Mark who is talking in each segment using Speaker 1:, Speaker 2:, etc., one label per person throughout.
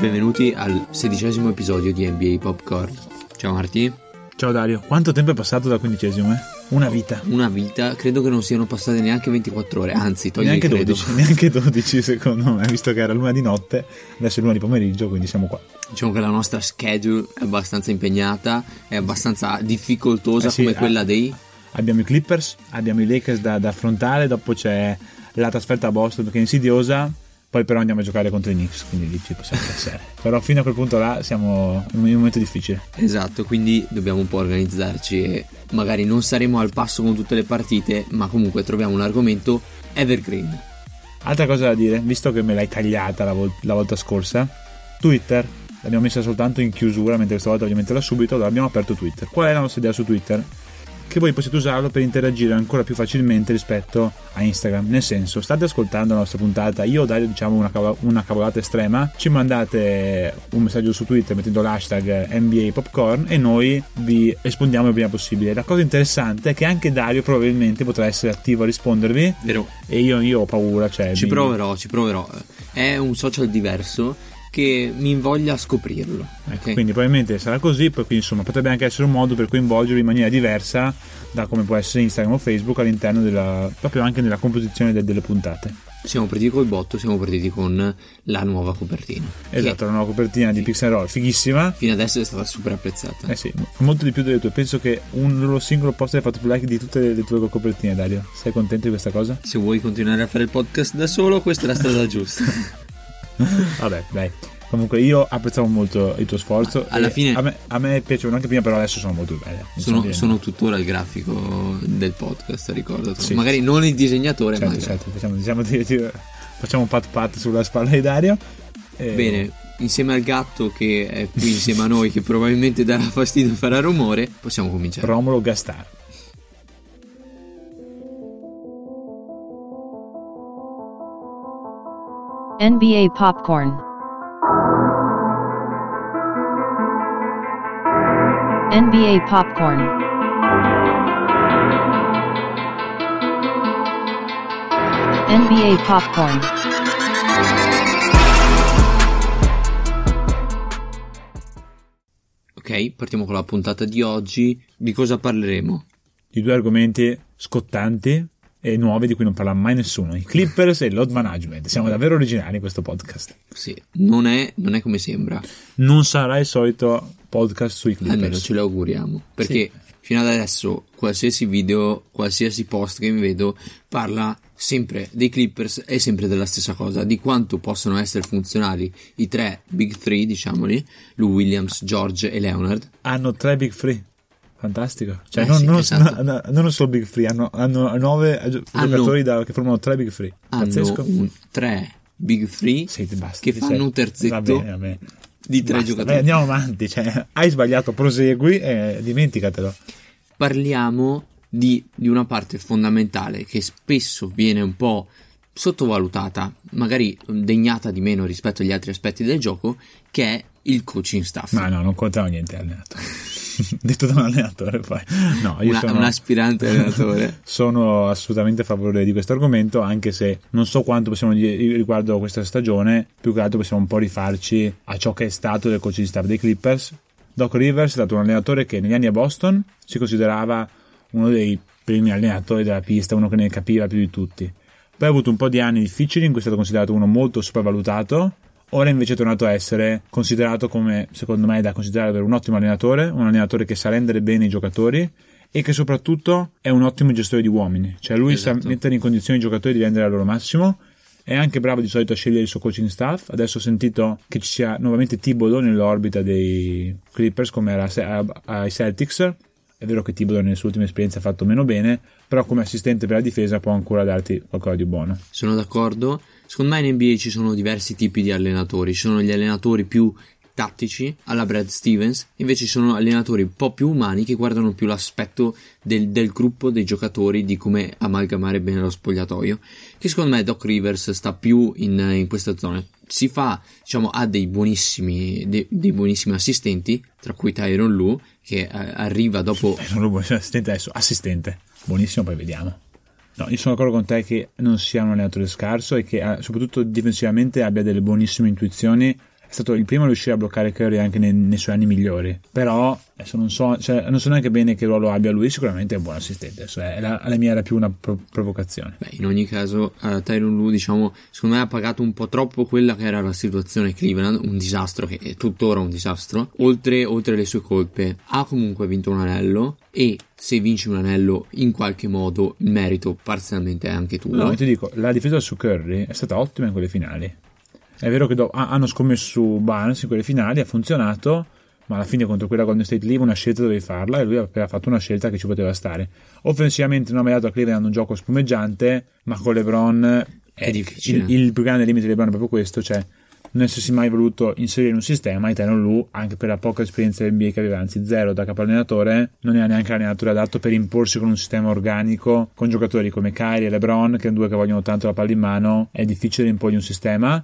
Speaker 1: Benvenuti al sedicesimo episodio di NBA Popcorn. Ciao Marti.
Speaker 2: Ciao Dario, quanto tempo è passato dal quindicesimo? Eh? Una vita.
Speaker 1: Una vita, credo che non siano passate neanche 24 ore, anzi, togli
Speaker 2: neanche
Speaker 1: credo.
Speaker 2: 12, neanche 12 secondo me, visto che era l'una di notte, adesso è l'una di pomeriggio, quindi siamo qua.
Speaker 1: Diciamo che la nostra schedule è abbastanza impegnata, è abbastanza difficoltosa
Speaker 2: Eh sì,
Speaker 1: come
Speaker 2: eh.
Speaker 1: quella dei...
Speaker 2: Abbiamo i Clippers, abbiamo i Lakers da, da affrontare, dopo c'è la trasferta a Boston che è insidiosa, poi però andiamo a giocare contro i Knicks, quindi lì ci possiamo passare. però fino a quel punto là siamo in un momento difficile.
Speaker 1: Esatto, quindi dobbiamo un po' organizzarci e magari non saremo al passo con tutte le partite, ma comunque troviamo un argomento evergreen.
Speaker 2: Altra cosa da dire, visto che me l'hai tagliata la, vol- la volta scorsa, Twitter l'abbiamo messa soltanto in chiusura, mentre questa volta voglio metterla subito, allora abbiamo aperto Twitter. Qual è la nostra idea su Twitter? Che voi possiate usarlo per interagire ancora più facilmente rispetto a Instagram. Nel senso, state ascoltando la nostra puntata, io o Dario diciamo una, cavo- una cavolata estrema, ci mandate un messaggio su Twitter mettendo l'hashtag NBA Popcorn e noi vi rispondiamo il prima possibile. La cosa interessante è che anche Dario probabilmente potrà essere attivo a rispondervi
Speaker 1: Vero?
Speaker 2: e io, io ho paura, cioè
Speaker 1: Ci
Speaker 2: mi-
Speaker 1: proverò, ci proverò. È un social diverso che mi invoglia a scoprirlo.
Speaker 2: Ecco,
Speaker 1: ok?
Speaker 2: quindi probabilmente sarà così, poi insomma potrebbe anche essere un modo per coinvolgerlo in maniera diversa da come può essere Instagram o Facebook all'interno della proprio anche nella composizione de- delle puntate.
Speaker 1: Siamo partiti col botto, siamo partiti con la nuova copertina.
Speaker 2: Esatto, la nuova copertina di Pixel Roll, fighissima.
Speaker 1: fino adesso è stata super apprezzata.
Speaker 2: Eh sì, molto di più delle tue. Penso che un loro singolo post abbia fatto più like di tutte le, le tue copertine, Dario. Sei contento di questa cosa?
Speaker 1: Se vuoi continuare a fare il podcast da solo, questa è la strada giusta.
Speaker 2: Vabbè, dai. Comunque io apprezzavo molto il tuo sforzo.
Speaker 1: Alla fine-
Speaker 2: A me, a me piacevano anche prima, però adesso sono molto belle.
Speaker 1: Sono, sono tuttora il grafico del podcast, ricordo.
Speaker 2: Sì,
Speaker 1: Magari non il disegnatore,
Speaker 2: Certo,
Speaker 1: ma
Speaker 2: certo, facciamo, diciamo, ti- ti- facciamo un pat pat sulla spalla di Dario. E-
Speaker 1: Bene, insieme al gatto che è qui insieme a noi, che probabilmente darà fastidio e farà rumore, possiamo cominciare.
Speaker 2: Romolo Gastar.
Speaker 3: NBA Popcorn. NBA Popcorn. NBA Popcorn.
Speaker 1: Ok, partiamo con la puntata di oggi. Di cosa parleremo?
Speaker 2: Di due argomenti scottanti e nuovi di cui non parla mai nessuno: i Clippers e load management. Siamo davvero originali in questo podcast.
Speaker 1: Sì, non è, non è come sembra,
Speaker 2: Non sarà il solito podcast sui
Speaker 1: almeno
Speaker 2: Clippers.
Speaker 1: ce lo auguriamo. Perché fino ad adesso qualsiasi video, qualsiasi post che mi vedo parla sempre dei Clippers e sempre della stessa cosa, di quanto possono essere funzionali i tre Big Three, diciamoli, Lou Williams, George e Leonard.
Speaker 2: Hanno tre big free. Fantastico. Cioè,
Speaker 1: Eh
Speaker 2: non,
Speaker 1: sì,
Speaker 2: non-
Speaker 1: esatto.
Speaker 2: no- non solo big free, hanno, hanno nove
Speaker 1: Hanno-
Speaker 2: giocatori da- che formano tre big free. Pazzesco.
Speaker 1: un, tre Big Three
Speaker 2: Sì, basta,
Speaker 1: che fanno
Speaker 2: sei-
Speaker 1: un terzetto
Speaker 2: Va bene, va bene.
Speaker 1: di tre
Speaker 2: Basta,
Speaker 1: giocatori.
Speaker 2: dai, andiamo avanti. Cioè, hai sbagliato, prosegui e dimenticatelo.
Speaker 1: parliamo di, di una parte fondamentale che spesso viene un po' sottovalutata, magari degnata di meno rispetto agli altri aspetti del gioco, che è il coaching staff.
Speaker 2: Ma no, non contano niente allenatore. Detto da un allenatore poi. No, io
Speaker 1: Una-
Speaker 2: sono,
Speaker 1: un aspirante allenatore.
Speaker 2: sono assolutamente a favore di questo argomento, anche se non so quanto possiamo dire riguardo a questa stagione, più che altro possiamo un po' rifarci a ciò che è stato del coaching staff dei Clippers. Doc Rivers è stato un allenatore che negli anni a Boston si considerava uno dei primi allenatori della pista, uno che ne capiva più di tutti. Poi ha avuto un po' di anni difficili in cui è stato considerato uno molto sopravvalutato. Ora invece è tornato a essere considerato come, secondo me, è da considerare un ottimo allenatore, un allenatore che sa rendere bene i giocatori e che soprattutto è un ottimo gestore di uomini. Cioè lui
Speaker 1: Esatto.
Speaker 2: sa mettere in condizioni i giocatori di rendere al loro massimo. È anche bravo di solito a scegliere il suo coaching staff. Adesso ho sentito che ci sia nuovamente Thibodeau nell'orbita dei Clippers come era ai Celtics. È vero che Thibodeau nelle sue ultime esperienze ha fatto meno bene, però come assistente per la difesa può ancora darti qualcosa di buono.
Speaker 1: Sono d'accordo. Secondo me in NBA ci sono diversi tipi di allenatori. Ci sono gli allenatori più tattici alla Brad Stevens, invece ci sono allenatori un po' più umani che guardano più l'aspetto del, del gruppo, dei giocatori, di come amalgamare bene lo spogliatoio. Che secondo me Doc Rivers sta più in, in questa zona. Si fa, diciamo, ha dei buonissimi, dei, dei buonissimi assistenti, tra cui Tyron Lu, che eh, arriva dopo
Speaker 2: non lo vuoi assistente adesso, assistente. Buonissimo, poi vediamo. No, io sono d'accordo con te che non sia un allenatore scarso e che eh, soprattutto difensivamente abbia delle buonissime intuizioni è stato il primo a riuscire a bloccare Curry anche nei, nei suoi anni migliori. Però adesso non so, cioè, non so neanche bene che ruolo abbia lui, sicuramente è un buon assistente. Adesso è, la, la mia era più una pro- provocazione.
Speaker 1: Beh, in ogni caso, uh, Tyron Lu, diciamo, secondo me ha pagato un po' troppo quella che era la situazione Cleveland, un disastro che è tuttora un disastro. Oltre, oltre le sue colpe, ha comunque vinto un anello e se vinci un anello in qualche modo il merito parzialmente è anche tuo.
Speaker 2: No, ti dico, la difesa su Curry è stata ottima in quelle finali. È vero che do- hanno scommesso su Barnes in quelle finali, ha funzionato, ma alla fine contro quella Golden State League una scelta dovevi farla e lui aveva fatto una scelta che ci poteva stare. Offensivamente non ha mai dato a Cleveland un gioco spumeggiante, ma con LeBron è,
Speaker 1: È difficile.
Speaker 2: Il, il più grande limite di LeBron è proprio questo, cioè non essersi mai voluto inserire in un sistema e Tyron Lu, anche per la poca esperienza dell'NBA che aveva, anzi zero da capo allenatore, non era neanche l'allenatore adatto per imporsi con un sistema organico, con giocatori come Kyrie e LeBron, che sono due che vogliono tanto la palla in mano, è difficile imporgli un sistema,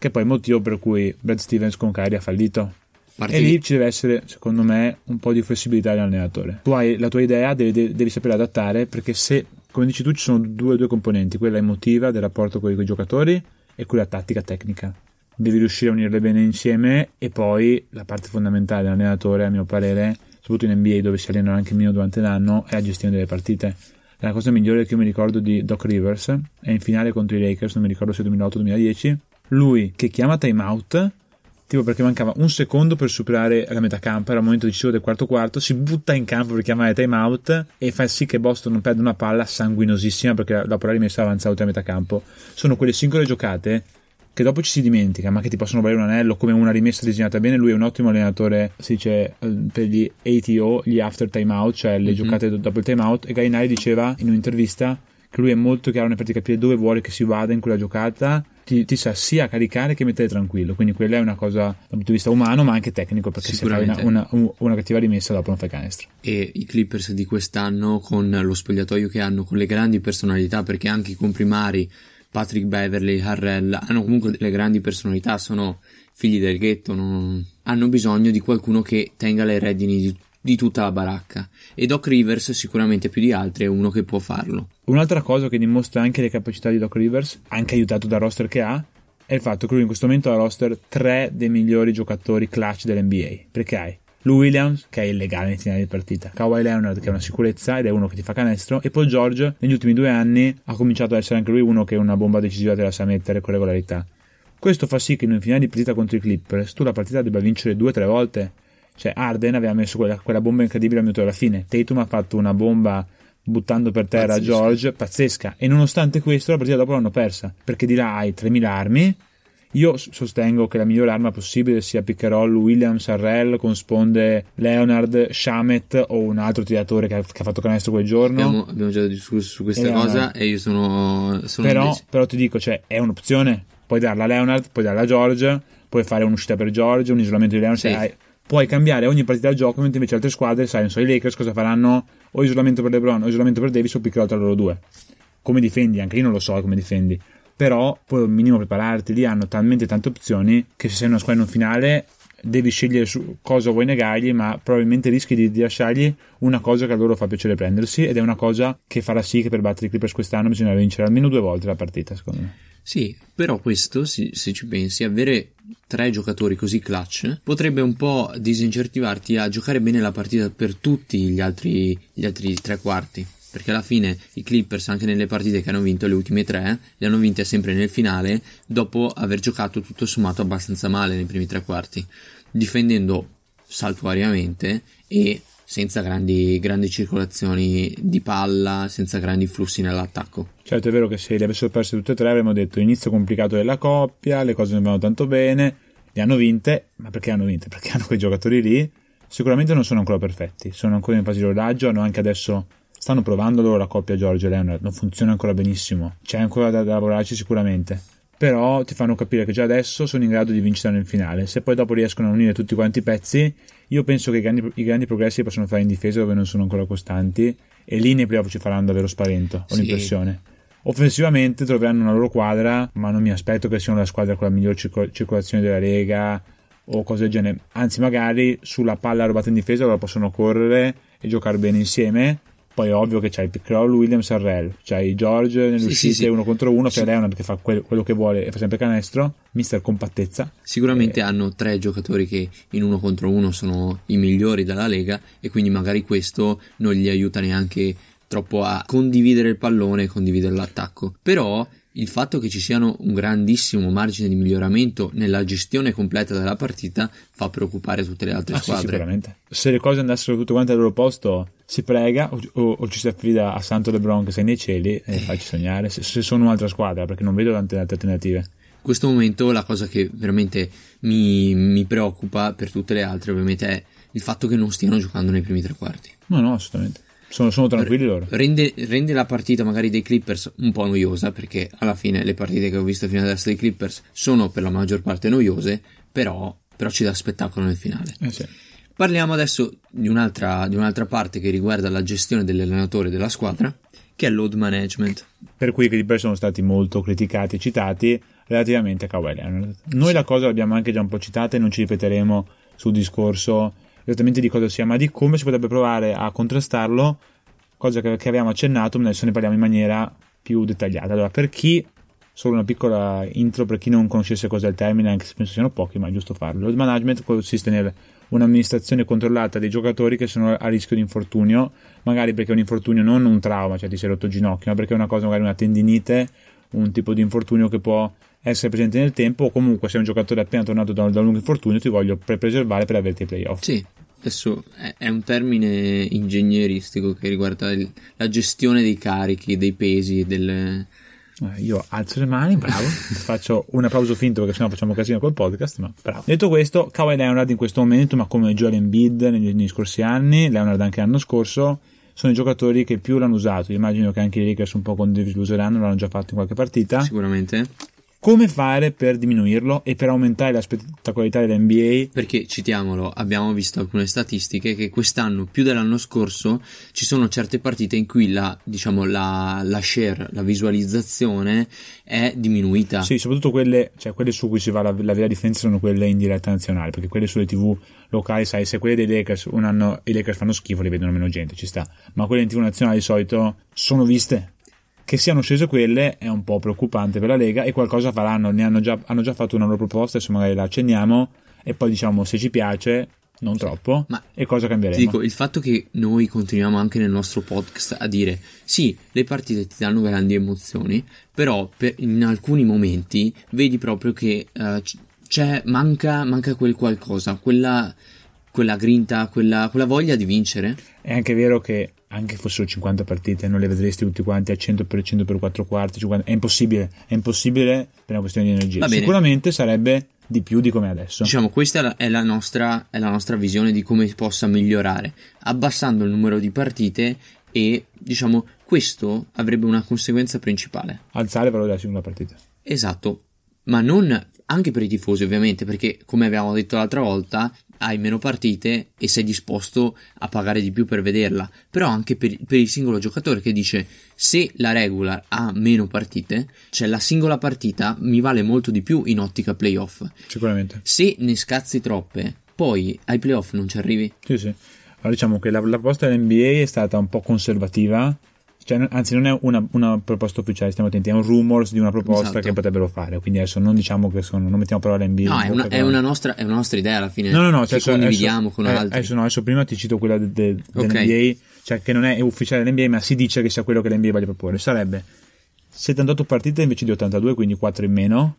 Speaker 2: che è poi il motivo per cui Brad Stevens con Kyrie ha fallito.
Speaker 1: Parti-
Speaker 2: E lì ci deve essere, secondo me, un po' di flessibilità dell'allenatore. Tu hai la tua idea, devi, devi saper adattare, perché se, come dici tu, ci sono due, due componenti, quella emotiva del rapporto con i giocatori e quella tattica tecnica. Devi riuscire a unirle bene insieme e poi la parte fondamentale dell'allenatore, a mio parere, soprattutto in NBA dove si allenano anche meno durante l'anno, è la gestione delle partite. La cosa migliore che io mi ricordo di Doc Rivers è in finale contro i Lakers, non mi ricordo se 2008-2010, lui che chiama timeout tipo perché mancava un secondo per superare la metà campo, era il momento decisivo del quarto quarto, si butta in campo per chiamare timeout e fa sì che Boston non perda una palla sanguinosissima perché dopo la rimessa avanzata a metà campo. Sono quelle singole giocate che dopo ci si dimentica, ma che ti possono valere un anello come una rimessa disegnata bene. Lui è un ottimo allenatore, si dice eh, per gli ATO, gli after timeout, cioè le
Speaker 1: Mhm.
Speaker 2: giocate do- dopo il timeout. E Gainari diceva in un'intervista che lui è molto chiaro nel per capire dove vuole che si vada in quella giocata. Ti, ti sa sia caricare che mettere tranquillo. Quindi quella è una cosa dal punto di vista umano, ma anche tecnico, perché se fai una, una- una cattiva rimessa dopo non fai canestro.
Speaker 1: e i Clippers di quest'anno con lo spogliatoio che hanno, con le grandi personalità, perché anche i comprimari, Patrick Beverly, Harrell, hanno comunque delle grandi personalità, sono figli del ghetto, non- hanno bisogno di qualcuno che tenga le redini di, di tutta la baracca. E Doc Rivers, sicuramente più di altri, è uno che può farlo.
Speaker 2: Un'altra cosa che dimostra anche le capacità di Doc Rivers, anche aiutato dal roster che ha, è il fatto che lui in questo momento ha roster tre dei migliori giocatori clutch dell'NBA. Perché hai Lou Williams, che è illegale nei finali di partita, Kawhi Leonard, che è una sicurezza ed è uno che ti fa canestro, e Paul George, negli ultimi due anni, ha cominciato ad essere anche lui uno che una bomba decisiva te la sa mettere con regolarità. Questo fa sì che in un finale di partita contro i Clippers tu la partita debba vincere due o tre volte. Cioè, Arden aveva messo quella, quella bomba incredibile al minuto alla fine. Tatum ha fatto una bomba buttando per terra
Speaker 1: Pazzesca.
Speaker 2: George, pazzesca. E nonostante questo, la partita dopo l'hanno persa. Perché di là hai 3000 armi. Io sostengo che la migliore arma possibile sia pick and roll Williams, Arrell con sponde Leonard, Shamet o un altro tiratore che ha, che ha fatto canestro quel giorno.
Speaker 1: Abbiamo, abbiamo già discusso su questa
Speaker 2: E
Speaker 1: cosa
Speaker 2: Leonard.
Speaker 1: e io sono, sono
Speaker 2: Però, però ti dico, cioè, è un'opzione. Puoi darla a Leonard, puoi darla a George, puoi fare un'uscita per George, un isolamento di Leonard.
Speaker 1: Sì.
Speaker 2: cioè, hai- puoi cambiare ogni partita del gioco, mentre invece altre squadre, sai, non so, i Lakers cosa faranno? O isolamento per LeBron, o isolamento per Davis, o roll tra loro due. Come difendi? Anche io non lo so come difendi. Però puoi un minimo prepararti. Lì hanno talmente tante opzioni che se sei una squadra in un finale devi scegliere su cosa vuoi negargli, ma probabilmente rischi di, di lasciargli una cosa che a loro fa piacere prendersi ed è una cosa che farà sì che per battere i Clippers quest'anno bisogna vincere almeno due volte la partita, secondo me.
Speaker 1: Sì, però questo, se, se ci pensi, avere tre giocatori così clutch potrebbe un po' disincentivarti a giocare bene la partita per tutti gli altri, gli altri tre quarti. Perché alla fine i Clippers, anche nelle partite che hanno vinto, le ultime tre, le hanno vinte sempre nel finale, dopo aver giocato tutto sommato abbastanza male nei primi tre quarti, difendendo saltuariamente e senza grandi, grandi circolazioni di palla, senza grandi flussi nell'attacco.
Speaker 2: Certo è vero che se le avessero perse tutte e tre avremmo detto inizio complicato della coppia, le cose non vanno tanto bene, le hanno vinte, ma perché hanno vinte? Perché hanno quei giocatori lì, sicuramente non sono ancora perfetti, sono ancora in fase di rodaggio, hanno anche adesso, stanno provando loro la coppia Giorgio e Leonard, non funziona ancora benissimo, c'è ancora da, da lavorarci sicuramente. Però ti fanno capire che già adesso sono in grado di vincere nel finale. Se poi dopo riescono a unire tutti quanti i pezzi, io penso che i grandi, i grandi progressi possono fare in difesa dove non sono ancora costanti. E lì nei playoff ci faranno davvero spavento, ho
Speaker 1: Sì.
Speaker 2: l'impressione. Offensivamente troveranno una loro quadra, ma non mi aspetto che siano la squadra con la miglior circo- circolazione della Lega o cose del genere. Anzi, magari sulla palla rubata in difesa loro possono correre e giocare bene insieme. Poi è ovvio che c'hai Kroll, Williams e Arrel, c'hai George nelle
Speaker 1: Sì,
Speaker 2: uscite
Speaker 1: sì, sì.
Speaker 2: uno contro uno, c'è. Leonard che fa quel- quello che vuole e fa sempre canestro, mister compattezza.
Speaker 1: Sicuramente
Speaker 2: Eh.
Speaker 1: hanno tre giocatori che in uno contro uno sono i migliori della lega e quindi magari questo non gli aiuta neanche troppo a condividere il pallone e condividere l'attacco. Però il fatto che ci siano un grandissimo margine di miglioramento nella gestione completa della partita fa preoccupare tutte le altre
Speaker 2: Ah, sì,
Speaker 1: squadre.
Speaker 2: sicuramente. Se le cose andassero tutte quante al loro posto, si prega o, o- o ci si affida a Santo LeBron che sei nei cieli e facci sognare. Se, se sono un'altra squadra, perché non vedo tante altre alternative.
Speaker 1: In questo momento la cosa che veramente mi, mi preoccupa per tutte le altre ovviamente è il fatto che non stiano giocando nei primi tre quarti.
Speaker 2: No, no, assolutamente. Sono, sono tranquilli loro.
Speaker 1: Rende, rende la partita magari dei Clippers un po' noiosa perché alla fine le partite che ho visto fino adesso dei Clippers sono per la maggior parte noiose, però, però ci dà spettacolo nel finale.
Speaker 2: Eh sì.
Speaker 1: Parliamo adesso di un'altra, di un'altra parte che riguarda la gestione dell'allenatore della squadra, che è load management.
Speaker 2: Per cui i Clippers sono stati molto criticati e citati relativamente a Kawhi Leonard. Noi la cosa l'abbiamo anche già un po' citata e non ci ripeteremo sul discorso esattamente di cosa sia, ma di come si potrebbe provare a contrastarlo, cosa che, che avevamo accennato, ma adesso ne parliamo in maniera più dettagliata. Allora, per chi, solo una piccola intro per chi non conoscesse cos'è il termine, anche se penso siano pochi, ma è giusto farlo. Load management consiste nel un'amministrazione controllata dei giocatori che sono a rischio di infortunio, magari perché è un infortunio non un trauma, cioè ti sei rotto il ginocchio, ma perché è una cosa, magari una tendinite, un tipo di infortunio che può essere presente nel tempo, o comunque sei un giocatore appena tornato da, da un lungo infortunio, ti voglio pre- preservare per averti ai playoff.
Speaker 1: Sì, adesso è, un termine ingegneristico che riguarda il- la gestione dei carichi, dei pesi, del...
Speaker 2: Eh, Io alzo le mani, bravo. Faccio un applauso finto perché sennò facciamo casino col podcast. Ma bravo. Detto questo, Kawhi Leonard in questo momento, ma come Joel Embiid negli, negli scorsi anni, Leonard anche l'anno scorso, sono i giocatori che più l'hanno usato. Immagino che anche i Lakers un po' lo useranno, l'hanno già fatto in qualche partita.
Speaker 1: Sicuramente.
Speaker 2: Come fare per diminuirlo e per aumentare la spettacolarità dell'NBA?
Speaker 1: Perché citiamolo, abbiamo visto alcune statistiche che quest'anno più dell'anno scorso ci sono certe partite in cui la, diciamo, la, la share, la visualizzazione è diminuita.
Speaker 2: Sì, soprattutto quelle, cioè quelle su cui si va la, la vera differenza sono quelle in diretta nazionale, perché quelle sulle TV locali, sai, se quelle dei Lakers un anno i Lakers fanno schifo, li vedono meno gente, ci sta. Ma quelle in TV nazionale di solito sono viste. Che siano scese quelle è un po' preoccupante per la Lega e qualcosa faranno, ne hanno già, hanno già fatto una loro proposta, adesso magari la accenniamo e poi diciamo se ci piace, non troppo,
Speaker 1: Ma
Speaker 2: e cosa
Speaker 1: Ti
Speaker 2: cambieremo.
Speaker 1: dico, il fatto che noi continuiamo anche nel nostro podcast a dire sì, le partite ti danno grandi emozioni, però per- in alcuni momenti vedi proprio che c'è, manca, manca quel qualcosa, quella, quella grinta, quella, quella voglia di vincere.
Speaker 2: È anche vero che anche fossero 50 partite non le vedresti tutti quanti al 100% per 4 quarti, 50 è impossibile, è impossibile per una questione di energia. Sicuramente sarebbe di più di come adesso.
Speaker 1: Diciamo, questa è la, è la nostra, è la nostra visione di come si possa migliorare, abbassando il numero di partite e, diciamo, questo avrebbe una conseguenza principale.
Speaker 2: Alzare il valore della singola partita.
Speaker 1: Esatto, ma non anche per i tifosi ovviamente, perché come abbiamo detto l'altra volta, hai meno partite e sei disposto a pagare di più per vederla, però anche per, per il singolo giocatore che dice se la regular ha meno partite, cioè la singola partita mi vale molto di più in ottica playoff.
Speaker 2: Sicuramente.
Speaker 1: Se ne scazzi troppe, poi ai playoff non ci arrivi.
Speaker 2: Sì, sì. Allora diciamo che la, la proposta dell'NBA è stata un po' conservativa. Cioè, anzi, non è una, una proposta ufficiale, stiamo attenti, è un rumors di una proposta
Speaker 1: Esatto.
Speaker 2: che potrebbero fare. Quindi adesso non diciamo che sono, non mettiamo parole NBA.
Speaker 1: No,
Speaker 2: in
Speaker 1: è una, è una nostra, è una nostra idea alla fine.
Speaker 2: No, no, no, cioè, adesso-
Speaker 1: condividiamo con
Speaker 2: eh,
Speaker 1: altri.
Speaker 2: Adesso, no, adesso prima ti cito quella de- de-
Speaker 1: Ok.
Speaker 2: dell'NBA, cioè che non è ufficiale dell'NBA, ma si dice che sia quello che l'NBA voglia proporre. Sarebbe 78 partite invece di 82, quindi 4 in meno,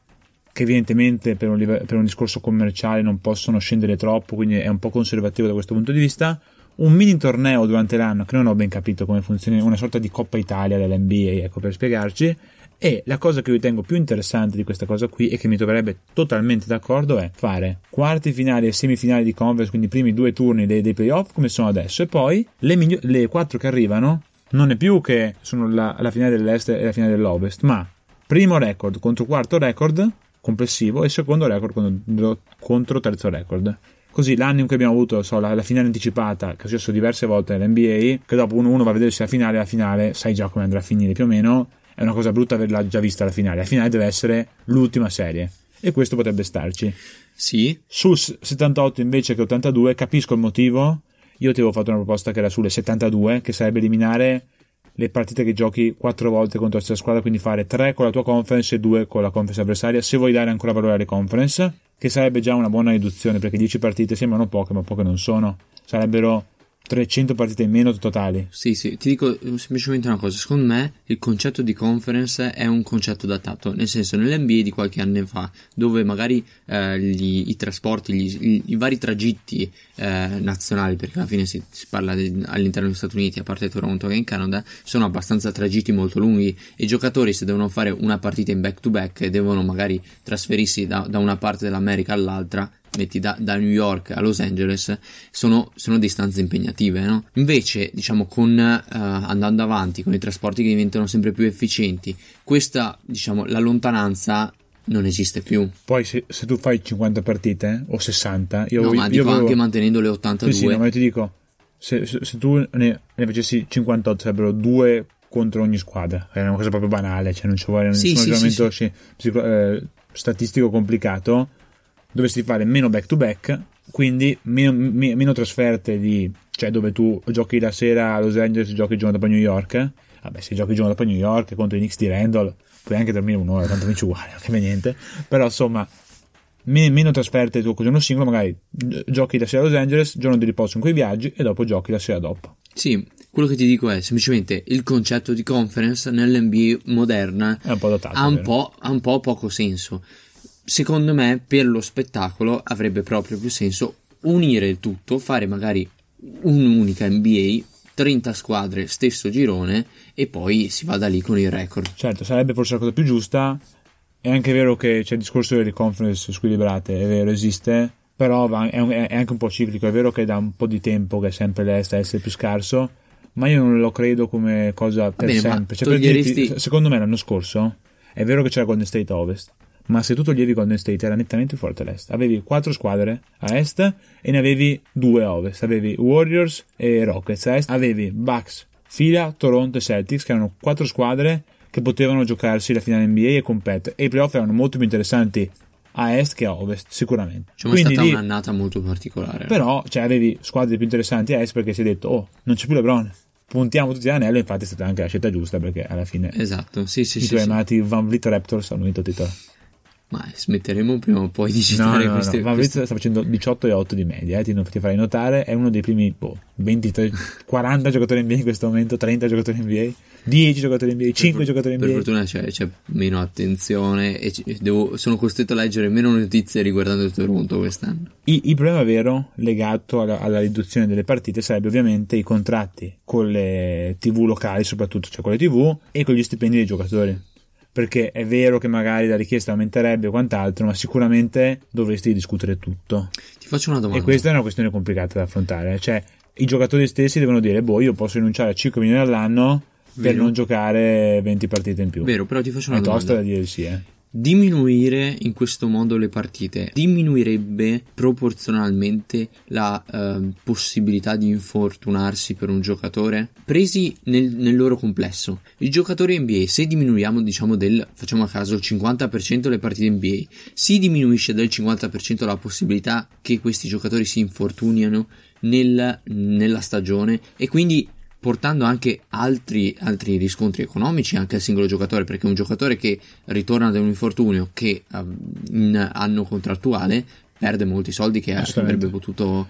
Speaker 2: che evidentemente per un, live- per un discorso commerciale non possono scendere troppo, quindi è un po' conservativo da questo punto di vista. Un mini torneo durante l'anno, che non ho ben capito come funziona, una sorta di Coppa Italia dell'NBA, ecco per spiegarci. E la cosa che ritengo più interessante di questa cosa qui e che mi troverebbe totalmente d'accordo è fare quarti finali e semifinali di conference, quindi i primi due turni dei, dei playoff come sono adesso, e poi le, migli- le quattro che arrivano non è più che sono la, la finale dell'est e la finale dell'ovest, ma primo record contro quarto record complessivo e secondo record contro, contro terzo record. Così l'anno in cui abbiamo avuto so, la, la finale anticipata, che è successo diverse volte nell'NBA, che dopo uno, uno va a vedersi la finale, la finale sai già come andrà a finire più o meno, è una cosa brutta averla già vista la finale, la finale deve essere l'ultima serie. E questo potrebbe starci.
Speaker 1: Sì,
Speaker 2: Sul 78 invece che 82 capisco il motivo, io ti avevo fatto una proposta che era sulle 72, che sarebbe eliminare le partite che giochi quattro volte contro la stessa squadra, quindi fare tre con la tua conference e due con la conference avversaria, se vuoi dare ancora valore alle conference, che sarebbe già una buona riduzione, perché 10 partite sembrano poche, ma poche non sono. Sarebbero 300 partite in meno totali.
Speaker 1: Sì, sì, ti dico semplicemente una cosa, secondo me il concetto di conference è un concetto datato, nel senso nell'NBA di qualche anno fa, dove magari eh, gli, i trasporti, gli, i, vari tragitti eh, nazionali, perché alla fine si, si parla di, all'interno degli Stati Uniti, a parte Toronto che in Canada, sono abbastanza tragitti molto lunghi. E i giocatori se devono fare una partita in back to back devono magari trasferirsi da, da una parte dell'America all'altra, metti da, da, New York a Los Angeles, sono, sono distanze impegnative, no? Invece, diciamo, con uh, andando avanti, con i trasporti che diventano sempre più efficienti, questa, diciamo, la lontananza non esiste più.
Speaker 2: Poi se, se tu fai 50 partite o 60, io,
Speaker 1: no, ma
Speaker 2: io
Speaker 1: dico
Speaker 2: avevo...
Speaker 1: anche mantenendo le 82.
Speaker 2: Sì, sì, no, ma io ti dico, se, se, se tu ne, ne, facessi 58 sarebbero due contro ogni squadra, è una cosa proprio banale, cioè non ci vuole
Speaker 1: sì,
Speaker 2: nessun
Speaker 1: sì,
Speaker 2: ragionamento
Speaker 1: sì,
Speaker 2: psico- eh, statistico complicato dovresti fare meno back to back, quindi meno, meno, trasferte di, cioè dove tu giochi la sera a Los Angeles e giochi il giorno dopo a New York. Vabbè, se giochi il giorno dopo a New York contro i Knicks di Randall, puoi anche dormire un'ora, tanto vinci uguale, non cambia niente. Però insomma, meno trasferte tu col giorno singolo, magari giochi la sera a Los Angeles, giorno di riposo in quei viaggi e dopo giochi la sera dopo.
Speaker 1: Sì, quello che ti dico è semplicemente il concetto di conference nell'NBA moderna
Speaker 2: è un
Speaker 1: ha, un po', ha un po' poco senso secondo me per lo spettacolo avrebbe proprio più senso unire il tutto, fare magari un'unica NBA, 30 squadre, stesso girone e poi si va da lì con il record.
Speaker 2: Certo, sarebbe forse la cosa più giusta. È anche vero che c'è il discorso delle conference squilibrate, è vero, esiste, però è, anche un po' ciclico. È vero che da un po' di tempo che è sempre l'est a essere più scarso, ma io non lo credo come cosa per bene, sempre. Cioè, toglieresti... per dirti, secondo me l'anno scorso è vero che c'era Golden State Ovest, ma se tu toglievi Golden State era nettamente più forte l'est. Avevi quattro squadre a est e ne avevi due a ovest. Avevi Warriors e Rockets a est. Avevi Bucks, Fila, Toronto e Celtics, che erano quattro squadre che potevano giocarsi la finale NBA e competere. E i playoff erano molto più interessanti a est che a ovest, sicuramente.
Speaker 1: Cioè, è stata lì, un'annata molto particolare.
Speaker 2: Però cioè, avevi squadre più interessanti a est perché si è detto, oh, non c'è più LeBron. Puntiamo tutti all'anello, infatti è stata anche la scelta giusta perché alla fine
Speaker 1: esatto, sì, sì,
Speaker 2: i
Speaker 1: sì,
Speaker 2: tuoi
Speaker 1: sì.
Speaker 2: amati Van Vliet Raptors hanno vinto il titolo.
Speaker 1: Ma smetteremo prima o poi di citare
Speaker 2: no, no,
Speaker 1: queste
Speaker 2: no. Van Vliet sta facendo 18 e 8 di media, eh, ti, ti farai notare, è uno dei primi boh, 23, 40 giocatori NBA in questo momento, 30 giocatori NBA, 10 giocatori NBA, 5
Speaker 1: per,
Speaker 2: giocatori NBA.
Speaker 1: Per fortuna c'è, c'è meno attenzione e devo, sono costretto a leggere meno notizie riguardando il Toronto quest'anno.
Speaker 2: Il, il problema vero legato alla, alla, riduzione delle partite sarebbe ovviamente i contratti con le TV locali, soprattutto cioè con le TV, e con gli stipendi dei giocatori perché è vero che magari la richiesta aumenterebbe o quant'altro, ma sicuramente dovresti discutere tutto.
Speaker 1: Ti faccio una domanda.
Speaker 2: E questa è una questione complicata da affrontare, cioè i giocatori stessi devono dire, boh, io posso rinunciare a 5 milioni all'anno per vero. non giocare 20 partite in più.
Speaker 1: Vero, però ti faccio una
Speaker 2: è
Speaker 1: domanda.
Speaker 2: È tosta da dire sì, eh.
Speaker 1: Diminuire in questo modo le partite diminuirebbe proporzionalmente la eh, possibilità di infortunarsi per un giocatore presi nel, nel, loro complesso. Il giocatore NBA, se diminuiamo diciamo del facciamo a caso il 50% le partite NBA, si diminuisce del 50% la possibilità che questi giocatori si infortuniano nel, nella stagione e quindi portando anche altri, altri, riscontri economici anche al singolo giocatore, perché un giocatore che ritorna da un infortunio che in anno contrattuale perde molti soldi che avrebbe potuto.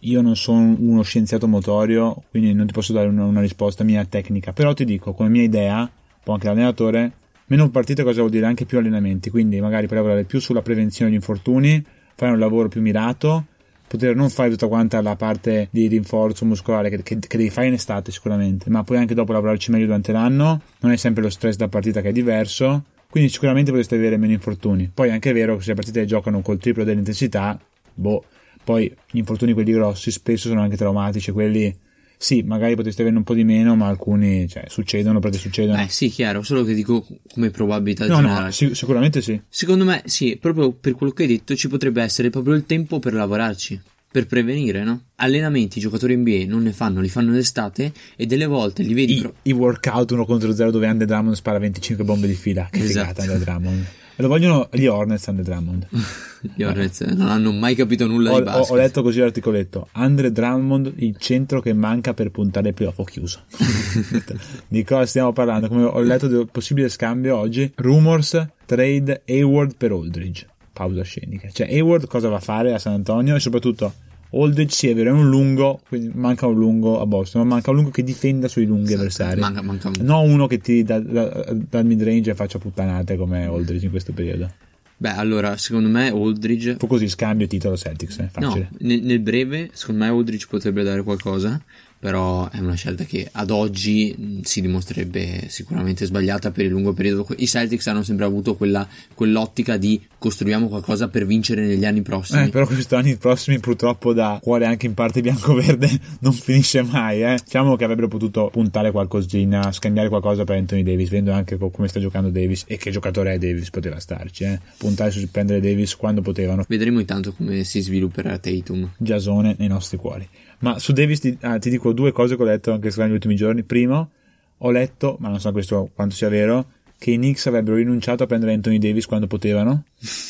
Speaker 2: Io non sono uno scienziato motorio, quindi non ti posso dare una, una risposta mia tecnica, però ti dico, come mia idea, un po' anche l'allenatore, meno partite cosa vuol dire? Anche più allenamenti, quindi magari puoi lavorare più sulla prevenzione degli infortuni, fare un lavoro più mirato poter non fare tutta quanta la parte di rinforzo muscolare che, che, che, devi fare in estate sicuramente, ma puoi anche dopo lavorarci meglio durante l'anno, non è sempre lo stress da partita che è diverso, quindi sicuramente potresti avere meno infortuni. Poi è anche vero che se le partite giocano col triplo dell'intensità, boh, poi gli infortuni quelli grossi spesso sono anche traumatici, quelli sì, magari potresti averne un po' di meno, ma alcuni cioè, succedono perché succedono.
Speaker 1: Eh sì, chiaro, solo che dico come probabilità
Speaker 2: no,
Speaker 1: generale.
Speaker 2: No, sì, sicuramente sì.
Speaker 1: Secondo me sì, proprio per quello che hai detto ci potrebbe essere proprio il tempo per lavorarci. Per prevenire, no? Allenamenti i giocatori NBA non ne fanno, li fanno d'estate e delle volte li vedi.
Speaker 2: I,
Speaker 1: pro-
Speaker 2: i workout 1 contro 0 dove Andre Drummond spara 25 bombe di fila. Che
Speaker 1: Esatto.
Speaker 2: figata Andre Drummond. E lo vogliono gli Hornets Andre Drummond.
Speaker 1: Gli Hornets non hanno mai capito nulla
Speaker 2: Ho,
Speaker 1: di
Speaker 2: ho-
Speaker 1: basket.
Speaker 2: ho letto così l'articoletto. Andre Drummond, il centro che manca per puntare ai playoff. Ho chiuso. di cosa stiamo parlando? Come ho letto del possibile scambio oggi. Rumors, trade Hayward per Aldridge. Pausa scenica. Cioè, Hayward cosa va a fare a San Antonio? E soprattutto, Aldridge sì, è vero, è un lungo, quindi manca un lungo a Boston, ma manca un lungo che difenda sui lunghi avversari.
Speaker 1: Manca, manca un-
Speaker 2: Non uno che ti da- dal mid range e faccia puttanate come Aldridge in questo periodo.
Speaker 1: Beh, allora, secondo me Aldridge
Speaker 2: Fu così scambio titolo Celtics, eh, facile.
Speaker 1: No, nel, nel breve, secondo me Aldridge potrebbe dare qualcosa, però è una scelta che ad oggi mh, si dimostrerebbe sicuramente sbagliata per il lungo periodo. I Celtics hanno sempre avuto quella, quell'ottica di costruiamo qualcosa per vincere negli anni prossimi.
Speaker 2: Eh, però questi anni prossimi purtroppo da cuore anche in parte bianco-verde non finisce mai, eh. Diciamo che avrebbero potuto puntare qualcosina, scambiare qualcosa per Anthony Davis, vedendo anche co- come sta giocando Davis e che giocatore è Davis, poteva starci, eh. Puntare su prendere Davis quando potevano.
Speaker 1: Vedremo intanto come si svilupperà Tatum.
Speaker 2: Giasone nei nostri cuori. Ma su Davis ti, ah, ti dico due cose che ho letto anche negli ultimi giorni. Primo, ho letto, ma non so questo quanto sia vero, che i Knicks avrebbero rinunciato a prendere Anthony Davis quando potevano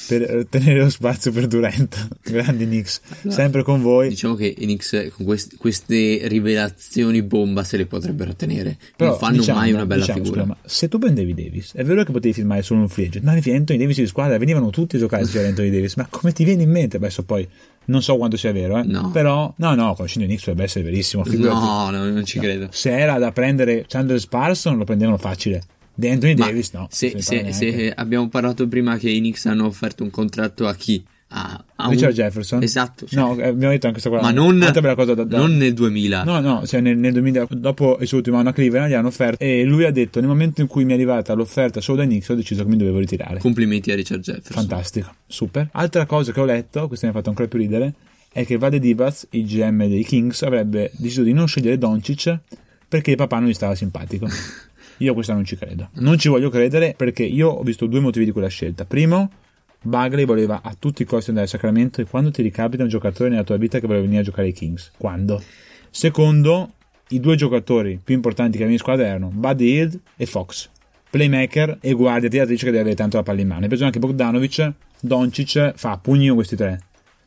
Speaker 2: per eh, tenere lo spazio per Durant. Grandi Knicks. Sempre con voi.
Speaker 1: Diciamo che i Knicks con quest- queste rivelazioni bomba se le potrebbero tenere.
Speaker 2: Però,
Speaker 1: non fanno
Speaker 2: diciamo,
Speaker 1: mai una bella
Speaker 2: diciamo,
Speaker 1: figura.
Speaker 2: scusa, ma se tu prendevi Davis, è vero che potevi firmare solo un free agent, ma avevi Anthony Davis di squadra, venivano tutti a giocare c'era Anthony Davis, ma come ti viene in mente? Adesso poi non so quanto sia vero, eh?
Speaker 1: No.
Speaker 2: però no, no, conoscendo i Knicks dovrebbe essere verissimo. figurati.
Speaker 1: No, no, non ci credo.
Speaker 2: Se era da prendere Chandler Sparson, lo prendevano facile. Di Anthony
Speaker 1: Ma
Speaker 2: Davis, no.
Speaker 1: se,
Speaker 2: se
Speaker 1: se- abbiamo parlato prima che i Knicks hanno offerto un contratto a chi? A, a un-
Speaker 2: Richard Jefferson?
Speaker 1: Esatto. cioè-
Speaker 2: No, abbiamo detto anche questa cosa.
Speaker 1: ma non,
Speaker 2: cosa da, da-
Speaker 1: non nel 2000.
Speaker 2: No, no, cioè nel, nel 2000, dopo il suo ultimo anno a Cleveland gli hanno offerto e lui ha detto nel momento in cui mi è arrivata l'offerta solo dai Knicks ho deciso che mi dovevo ritirare.
Speaker 1: Complimenti a Richard Jefferson.
Speaker 2: Fantastico, super. Altra cosa che ho letto, questa mi ha fatto ancora più ridere, è che Vade Divaz, il GM dei Kings, avrebbe deciso di non scegliere Doncic perché il papà non gli stava simpatico. Io a questa non ci credo. Non ci voglio credere perché io ho visto due motivi di quella scelta. Primo, Bagley voleva a tutti i costi andare a Sacramento e quando ti ricapita un giocatore nella tua vita che voleva venire a giocare ai Kings? Quando? Secondo, i due giocatori più importanti che avevi in squadra erano Buddy Hield e Fox. Playmaker e guardia tiratrice che deve avere tanto la palla in mano. Hai preso anche Bogdanovic, Doncic fa con questi tre.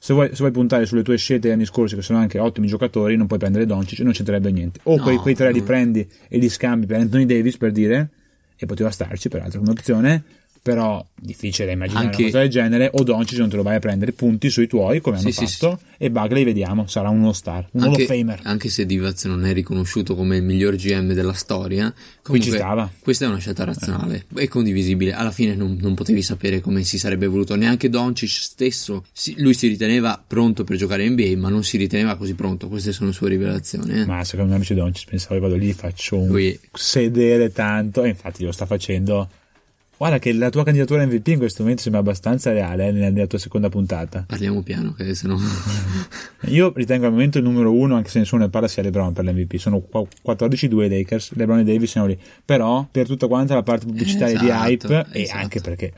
Speaker 2: Se vuoi, se vuoi puntare sulle tue scelte degli anni scorsi, che sono anche ottimi giocatori, non puoi prendere Doncic, non c'entrerebbe niente. O
Speaker 1: No,
Speaker 2: quei, quei tre li prendi e li scambi per Anthony Davis, per dire, e poteva starci peraltro come opzione, però difficile da immaginare
Speaker 1: Anche-
Speaker 2: una cosa del genere, o Doncic non te lo vai a prendere punti sui tuoi, come hanno
Speaker 1: Sì, sì,
Speaker 2: fatto, e Bagley vediamo, sarà uno star, un
Speaker 1: Anche,
Speaker 2: Famer.
Speaker 1: anche se Divaz non è riconosciuto come il miglior GM della storia, comunque
Speaker 2: ci stava.
Speaker 1: questa è una scelta razionale e condivisibile. Alla fine non, non potevi sapere come si sarebbe voluto. Neanche Doncic stesso, si- lui si riteneva pronto per giocare in NBA, ma non si riteneva così pronto. Queste sono sue rivelazioni. eh.
Speaker 2: Ma secondo me invece Doncic pensavo vado lì, faccio un
Speaker 1: Lui-
Speaker 2: sedere tanto, e infatti lo sta facendo. Guarda che la tua candidatura MVP in questo momento sembra abbastanza reale eh, nella, tua seconda puntata.
Speaker 1: Parliamo piano, che se no.
Speaker 2: Io ritengo al momento il numero uno, anche se nessuno ne parla, sia LeBron per l'MVP. Sono qua- 14-2 i Lakers, LeBron e Davis sono lì. Però per tutta quanta la parte pubblicitaria di
Speaker 1: Esatto,
Speaker 2: hype, e
Speaker 1: esatto.
Speaker 2: anche perché,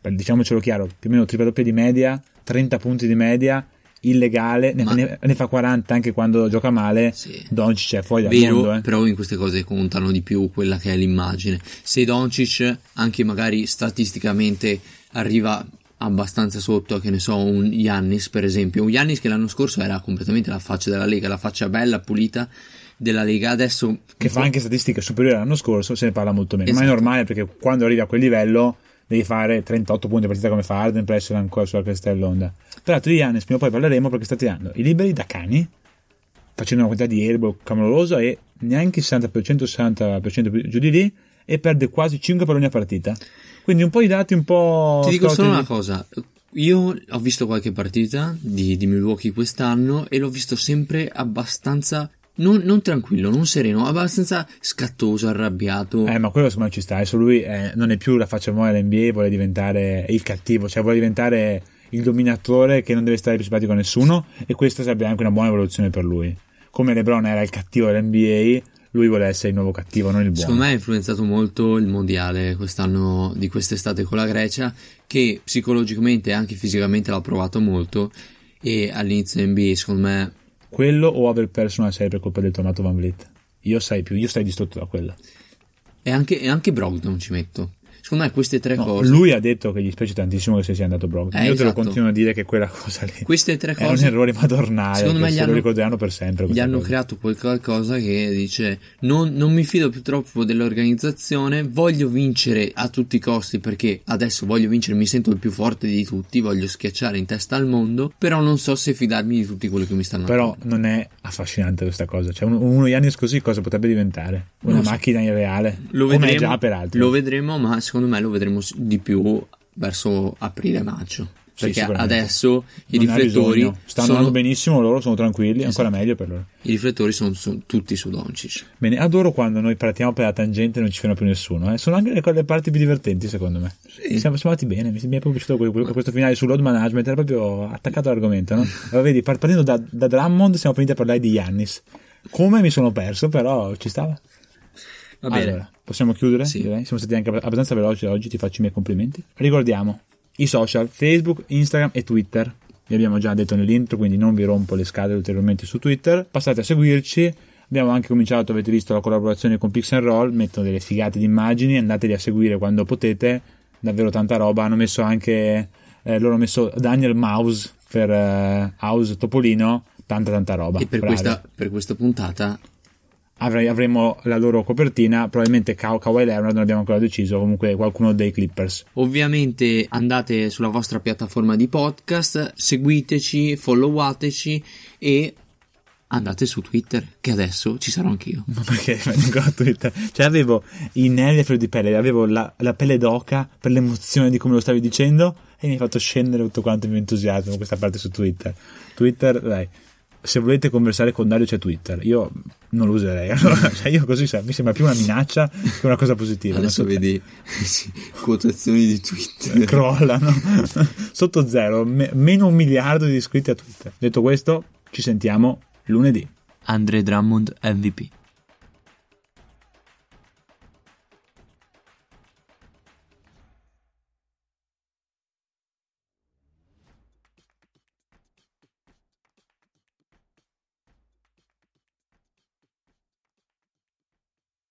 Speaker 2: per- diciamocelo chiaro, più o meno tripla doppia di media, 30 punti di media, illegale, ne, ne- ne fa 40 anche quando gioca male.
Speaker 1: Sì.
Speaker 2: Doncic è fuori dal
Speaker 1: Vero,
Speaker 2: mondo. Eh.
Speaker 1: però in queste cose contano di più quella che è l'immagine. Se Doncic, anche magari statisticamente, arriva abbastanza sotto, che ne so, un Yannis per esempio, un Yannis che l'anno scorso era completamente la faccia della Lega, la faccia bella, pulita della Lega, adesso
Speaker 2: che fa anche statistiche superiori all'anno scorso, se ne parla molto meno. Ma è
Speaker 1: Esatto.
Speaker 2: normale perché quando arrivi a quel livello devi fare 38 punti a partita come fa Arden per essere ancora sulla cresta dell'onda. Peraltro di Giannis prima o poi parleremo perché sta tirando i liberi da cani, facendo una quantità di airball clamorosa e neanche il 60%, 60% più giù di lì e perde quasi 5 palloni a partita. Quindi un po' i dati un po'...
Speaker 1: Ti dico solo una cosa. Io ho visto qualche partita di, di Milwaukee quest'anno e l'ho visto sempre abbastanza. Non, non tranquillo, non sereno, abbastanza scattoso, arrabbiato.
Speaker 2: Eh, ma quello secondo me ci sta. Adesso lui eh, non è più la faccia nuova dell'NBA, vuole diventare il cattivo, cioè vuole diventare il dominatore che non deve stare più simpatico a nessuno. E questa sarebbe anche una buona evoluzione per lui. Come LeBron era il cattivo dell'NBA, lui vuole essere il nuovo cattivo, non il buono.
Speaker 1: Secondo me ha influenzato molto il mondiale quest'anno di quest'estate con la Grecia, che psicologicamente e anche fisicamente l'ha provato molto. E all'inizio NBA, secondo me,
Speaker 2: Quello o aver perso una serie per colpa del tornato Van Vliet. Io sai più, io stai distrutto da quella.
Speaker 1: E anche, e anche Brogdon ci metto. Secondo me queste tre
Speaker 2: No,
Speaker 1: cose,
Speaker 2: lui ha detto che gli spiace tantissimo che sia andato Brogdon.
Speaker 1: Eh,
Speaker 2: Io te lo
Speaker 1: esatto.
Speaker 2: continuo a dire che quella cosa lì
Speaker 1: queste tre
Speaker 2: è un
Speaker 1: cose
Speaker 2: errore madornale.
Speaker 1: Secondo me gli
Speaker 2: se
Speaker 1: hanno-
Speaker 2: lo ricorderanno per sempre.
Speaker 1: gli hanno
Speaker 2: cosa.
Speaker 1: creato qualcosa che dice non, non mi fido più troppo dell'organizzazione, voglio vincere a tutti i costi perché adesso voglio vincere, mi sento il più forte di tutti, voglio schiacciare in testa al mondo, però non so se fidarmi di tutti quelli che mi stanno
Speaker 2: Però
Speaker 1: attorno.
Speaker 2: non è affascinante questa cosa. Cioè, uno, uno Yannis così cosa potrebbe diventare? Una
Speaker 1: so.
Speaker 2: macchina irreale.
Speaker 1: Lo
Speaker 2: come
Speaker 1: vedremo,
Speaker 2: già peraltro.
Speaker 1: lo vedremo, ma secondo me lo vedremo di più verso aprile-maggio.
Speaker 2: Sì,
Speaker 1: Perché
Speaker 2: sicuramente.
Speaker 1: adesso i
Speaker 2: Non
Speaker 1: riflettori,
Speaker 2: stanno
Speaker 1: sono,
Speaker 2: andando benissimo loro, sono tranquilli, ancora meglio per loro.
Speaker 1: i riflettori sono, sono tutti su Doncic.
Speaker 2: Bene, adoro quando noi partiamo per la tangente e non ci ferma più nessuno. eh. Sono anche le, le parti più divertenti, secondo me. Siamo, siamo andati bene, mi, mi è proprio piaciuto que- que- questo finale sul load management, era proprio attaccato all'argomento, no? Allora, vedi, par- partendo da, da Drummond siamo finiti a parlare di Yannis. Come mi sono perso, però ci stava.
Speaker 1: Va bene.
Speaker 2: Allora, possiamo chiudere?
Speaker 1: Sì.
Speaker 2: Direi. Siamo stati anche abbastanza veloci oggi, ti faccio i miei complimenti. Ricordiamo i social, Facebook, Instagram e Twitter. Vi abbiamo già detto nell'intro, quindi non vi rompo le scatole ulteriormente su Twitter. Passate a seguirci. Abbiamo anche cominciato, avete visto, la collaborazione con Pixel Roll, mettono delle figate di immagini, andateli a seguire quando potete, davvero tanta roba. Hanno messo anche, eh, loro hanno messo Daniel Mouse per eh, House Topolino, tanta tanta roba.
Speaker 1: E per questa, per questa puntata
Speaker 2: Avrei- avremo la loro copertina, probabilmente Ka- Kawhi Leonard non abbiamo ancora deciso, comunque qualcuno dei Clippers.
Speaker 1: Ovviamente andate sulla vostra piattaforma di podcast, seguiteci, followateci e andate su Twitter, che adesso ci sarò anch'io.
Speaker 2: Ma perché ancora a Twitter? Cioè avevo i nervi a di pelle, avevo la, la pelle d'oca per l'emozione di come lo stavi dicendo e mi hai fatto scendere tutto quanto il mio entusiasmo questa parte su Twitter. Twitter, dai. Se volete conversare con Dario c'è Twitter, io non lo userei. Allora, cioè io così sa- mi sembra più una minaccia che una cosa positiva.
Speaker 1: Adesso
Speaker 2: so
Speaker 1: vedi sì, quotazioni di Twitter.
Speaker 2: crollano sotto zero, me- meno un miliardo di iscritti a Twitter. Detto questo, ci sentiamo lunedì.
Speaker 1: Andre Drummond MVP.